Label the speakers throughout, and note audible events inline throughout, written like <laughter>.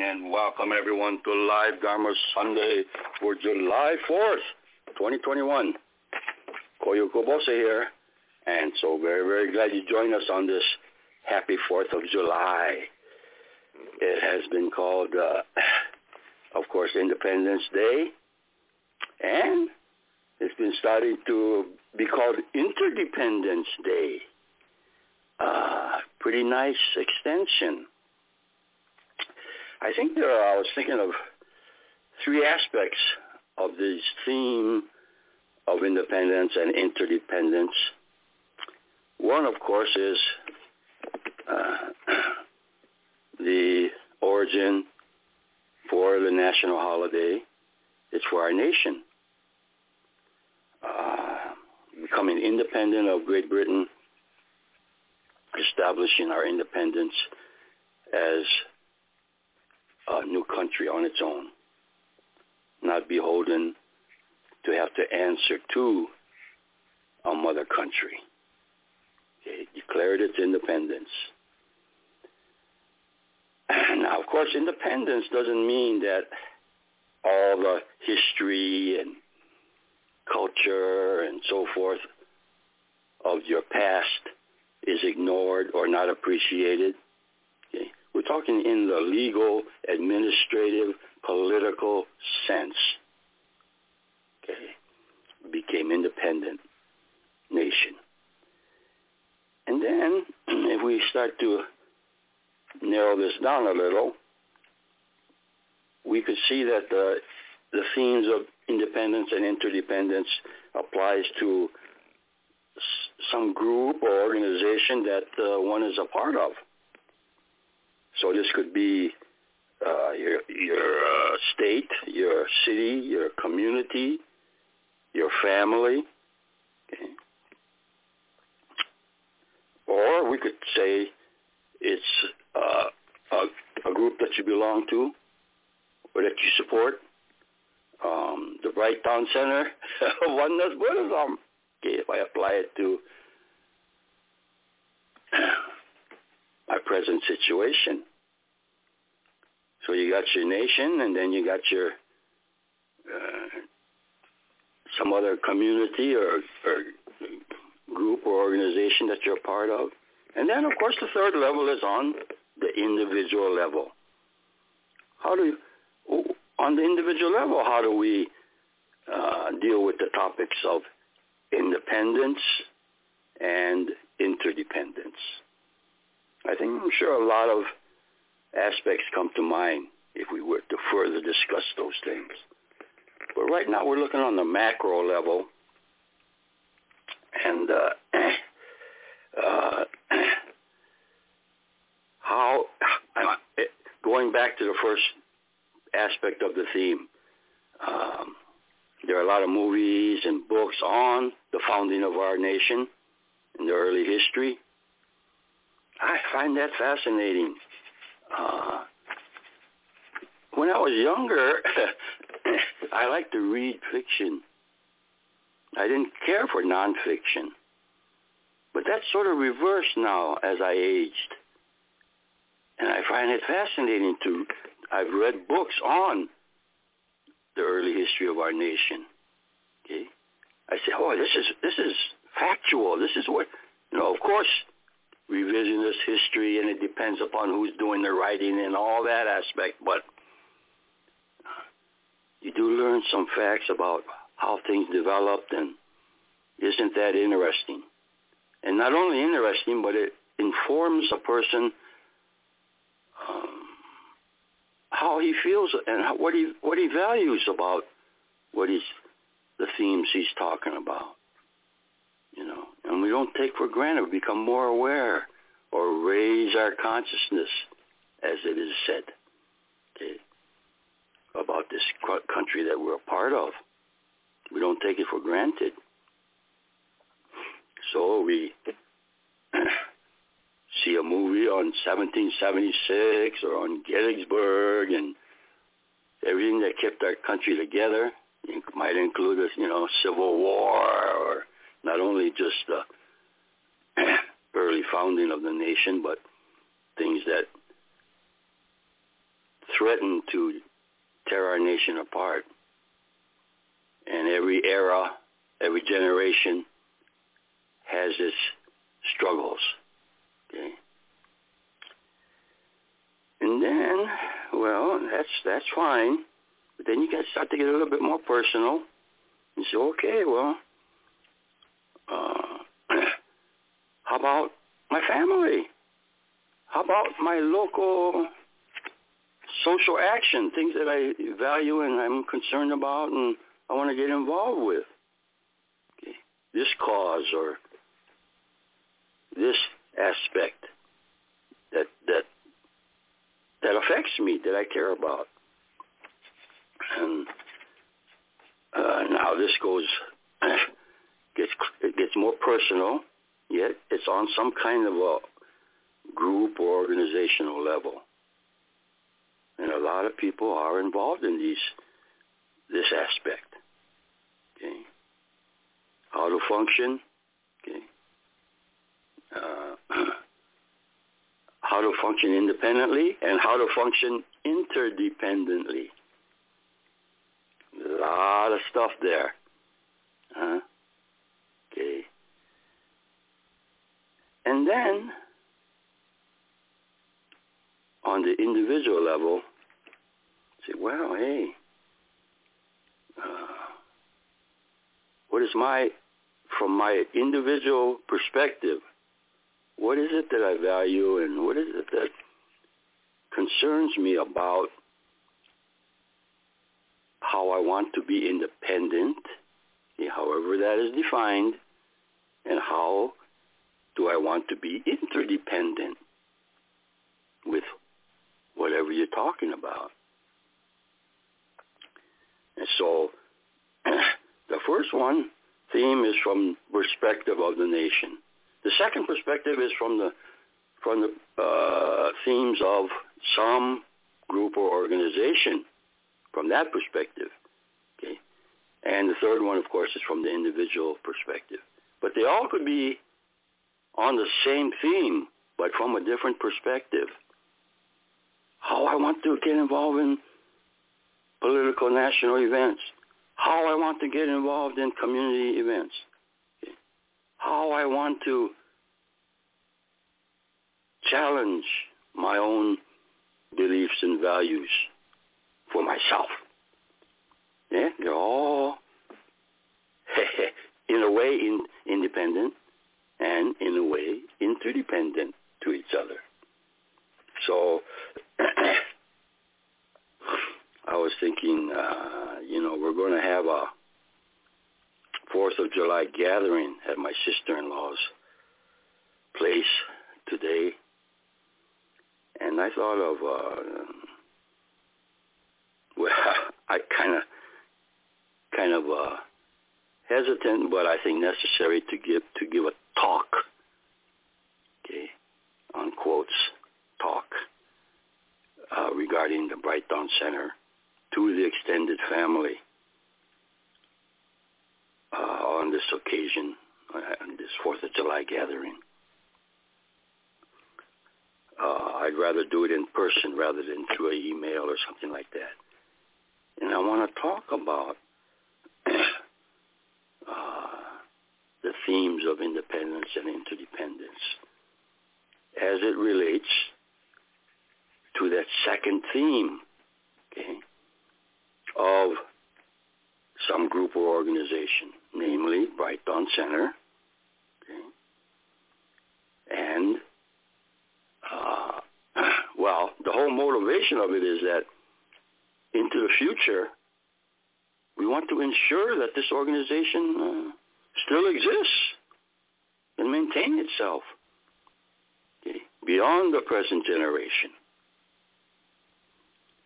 Speaker 1: And welcome everyone to Live Dharma Sunday for July 4th, 2021. Koyo Kubose here, and so very, very glad you joined us on this happy 4th of July. It has been called, uh, of course, Independence Day, and it's been starting to be called Interdependence Day. Uh, pretty nice extension. I think there are, I was thinking of three aspects of this theme of independence and interdependence. One, of course, is uh, <clears throat> the origin for the national holiday. It's for our nation. Uh, becoming independent of Great Britain, establishing our independence as a new country on its own, not beholden to have to answer to a mother country. It declared its independence. <clears throat> Now, of course, independence doesn't mean that all the history and culture and so forth of your past is ignored or not appreciated. Okay? We're talking in the legal, administrative, political sense. Okay. Became independent nation. And then <clears throat> if we start to narrow this down a little, we could see that the, the themes of independence and interdependence applies to some group or organization that uh, one is a part of. So this could be uh, your your uh, state, your city, your community, your family, okay. or we could say it's uh, a, a group that you belong to or that you support. Um, the Bright Dawn Center <laughs> Oneness Buddhism. Okay, if I apply it to my present situation. So you got your nation, and then you got your uh, some other community or, or group or organization that you're part of, and then of course the third level is on the individual level. How do you, on the individual level, how do we uh, deal with the topics of independence and interdependence? I think I'm sure a lot of aspects come to mind if we were to further discuss those things. But right now we're looking on the macro level and uh, <clears throat> uh, <clears throat> how, going back to the first aspect of the theme, um, there are a lot of movies and books on the founding of our nation in the early history. I find that fascinating. Uh, when I was younger, <laughs> I like to read fiction. I didn't care for nonfiction. But that's sort of reversed now as I aged. And I find it fascinating to, I've read books on the early history of our nation. Okay? I say, oh, this is, this is factual. This is what, you know, of course, revisionist history, and it depends upon who's doing the writing and all that aspect, but you do learn some facts about how things developed, and isn't that interesting? And not only interesting, but it informs a person um, how he feels and what he what he values about what he's the themes he's talking about. We don't take for granted. We become more aware or raise our consciousness, as it is said, okay, about this country that we're a part of. We don't take it for granted. So we <clears throat> see a movie on 1776 or on Gettysburg and everything that kept our country together. It might include, you know, civil war or not only just the <clears throat> early founding of the nation, but things that threaten to tear our nation apart. And every era, every generation has its struggles. Okay. And then, well, that's that's fine. But then you got to start to get a little bit more personal. You say, okay, well, uh, <clears throat> how about my family? How about my local social action, things that I value and I'm concerned about and I want to get involved with? Okay. This cause or this aspect that that that affects me, that I care about. And uh, now this goes <clears throat> gets it gets more personal, yet it's on some kind of a group or organizational level. And a lot of people are involved in these this aspect. Okay. How to function, okay. Uh, <clears throat> how to function independently and how to function interdependently. A lot of stuff there. Huh? Okay. And then, on the individual level, say, well, hey, uh, what is my, from my individual perspective, what is it that I value and what is it that concerns me about how I want to be independent, however that is defined, and how do I want to be interdependent with whatever you're talking about. And so <clears throat> the first one theme is from perspective of the nation. The second perspective is from the from the uh, themes of some group or organization from that perspective. Okay, and the third one, of course, is from the individual perspective. But they all could be on the same theme, but from a different perspective. How I want to get involved in political national events. How I want to get involved in community events how I want to challenge my own beliefs and values for myself. Yeah, they're all <laughs> in a way in, independent and in a way interdependent to each other. So <clears throat> I was thinking, uh, you know, we're going to have a Fourth of July gathering at my sister-in-law's place today, and I thought of uh, <laughs> well, I kind of kind of uh, hesitant, but I think necessary to give to give a talk, okay, on quotes talk uh, regarding the Bright Dawn Center to the extended family on this occasion, uh, on this Fourth of July gathering. Uh, I'd rather do it in person rather than through an email or something like that. And I want to talk about uh, the themes of independence and interdependence. As it relates to that second theme, okay, of some group or organization, namely Bright Dawn Center, okay, and uh, <clears throat> well, the whole motivation of it is that into the future, we want to ensure that this organization uh, still exists and maintain itself okay, beyond the present generation.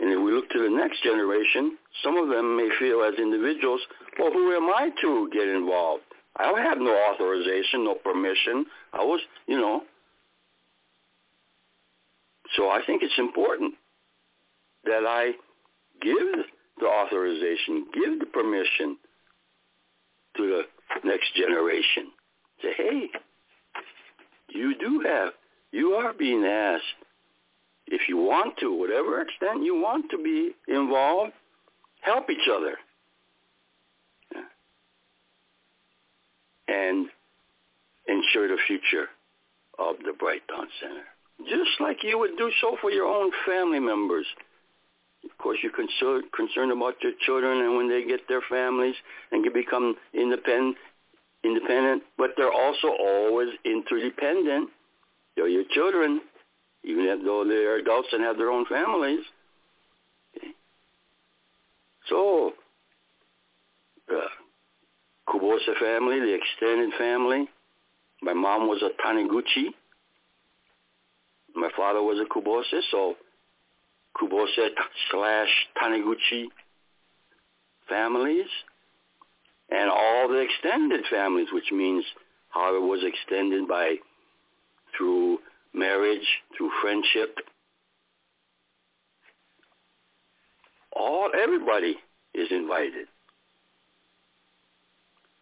Speaker 1: And if we look to the next generation, some of them may feel as individuals, well, who am I to get involved? I don't have no authorization, no permission. I was, you know. So I think it's important that I give the authorization, give the permission to the next generation. Say, hey, you do have, you are being asked if you want to, whatever extent you want to be involved, help each other. And ensure the future of the Bright Dawn Center. Just like you would do so for your own family members. Of course, you're concerned, concerned about your children and when they get their families and can become independent, independent, but they're also always interdependent. They're your children even though they're adults and have their own families. Okay. So, uh, the Kubose family, the extended family, my mom was a Taniguchi. My father was a Kubose, so Kubose slash Taniguchi families, and all the extended families, which means how it was extended by through marriage, through friendship. All everybody is invited,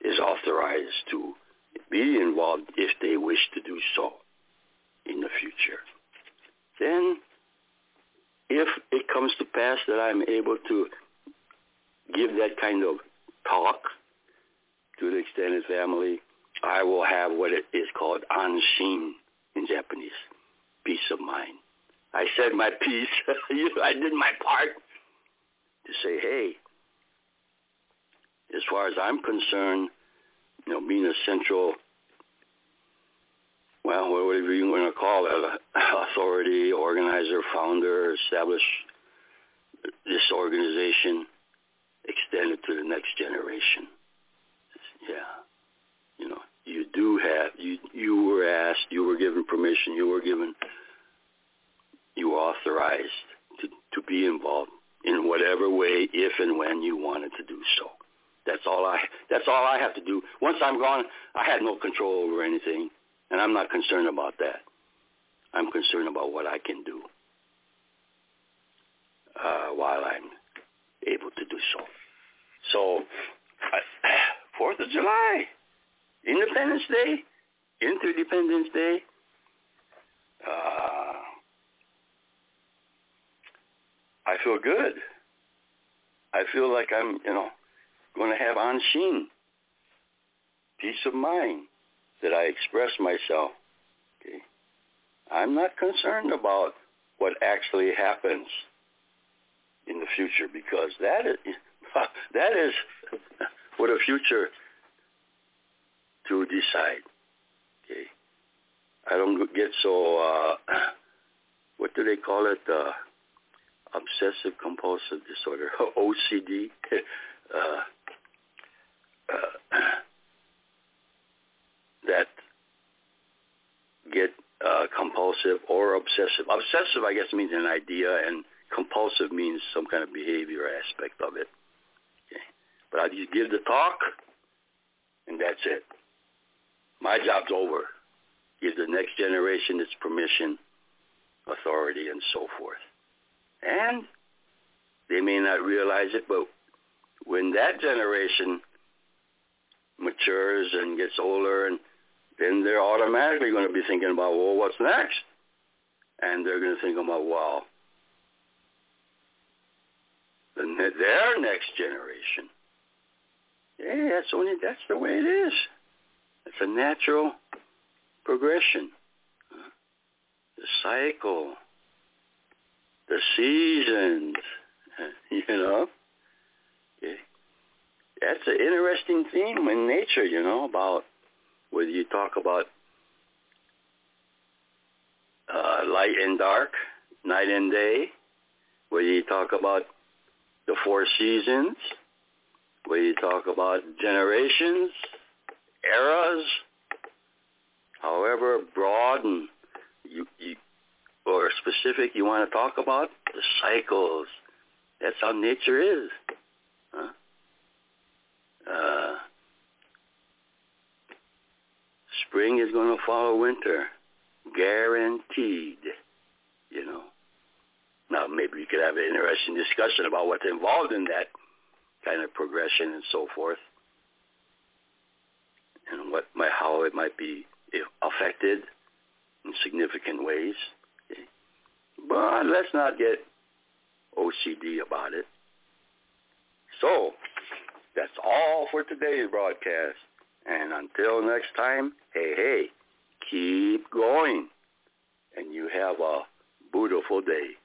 Speaker 1: is authorized to be involved if they wish to do so in the future. Then, if it comes to pass that I'm able to give that kind of talk to the extended family, I will have what it is called anshin in Japanese. Peace of mind. I said my piece. <laughs> I did my part to say, hey, as far as I'm concerned, you know, being a central, well, whatever you want to call it, <laughs> authority, organizer, founder, establish this organization extended to the next generation. Yeah, you know, you do have you you were asked, you were given permission, you were given you were authorized to, to be involved in whatever way, if and when you wanted to do so. That's all I that's all I have to do. Once I'm gone, I had no control over anything, and I'm not concerned about that. I'm concerned about what I can do uh, while I'm able to do so. So, Fourth of July. Independence Day, Interdependence Day, uh, I feel good. I feel like I'm, you know, going to have anshin, peace of mind that I express myself. Okay, I'm not concerned about what actually happens in the future because that is <laughs> that is what the future to decide. Okay, I don't get so. Uh, <clears throat> what do they call it? Uh, obsessive compulsive disorder, <laughs> OCD. <laughs> uh, uh, <clears throat> that get uh, compulsive or obsessive. Obsessive, I guess, means an idea, and compulsive means some kind of behavior aspect of it. But I just give the talk, and that's it. My job's over. Give the next generation its permission, authority, and so forth. And they may not realize it, but when that generation matures and gets older, and then they're automatically going to be thinking about, well, what's next? And they're going to think about, well, the, their next generation. Yeah, that's only that's the way it is. It's a natural progression. The cycle, the seasons, <laughs> you know. Okay. That's an interesting theme in nature, you know, about whether you talk about uh, light and dark, night and day, whether you talk about the four seasons, you talk about generations, eras, however broad and you, you or specific you want to talk about, the cycles. That's how nature is. Huh? Uh, spring is going to follow winter, guaranteed. You know. Now maybe we could have an interesting discussion about what's involved in that kind of progression and so forth, and what my, how it might be affected in significant ways. But let's not get OCD about it. So that's all for today's broadcast. And until next time, hey, hey, keep going. And you have a beautiful day.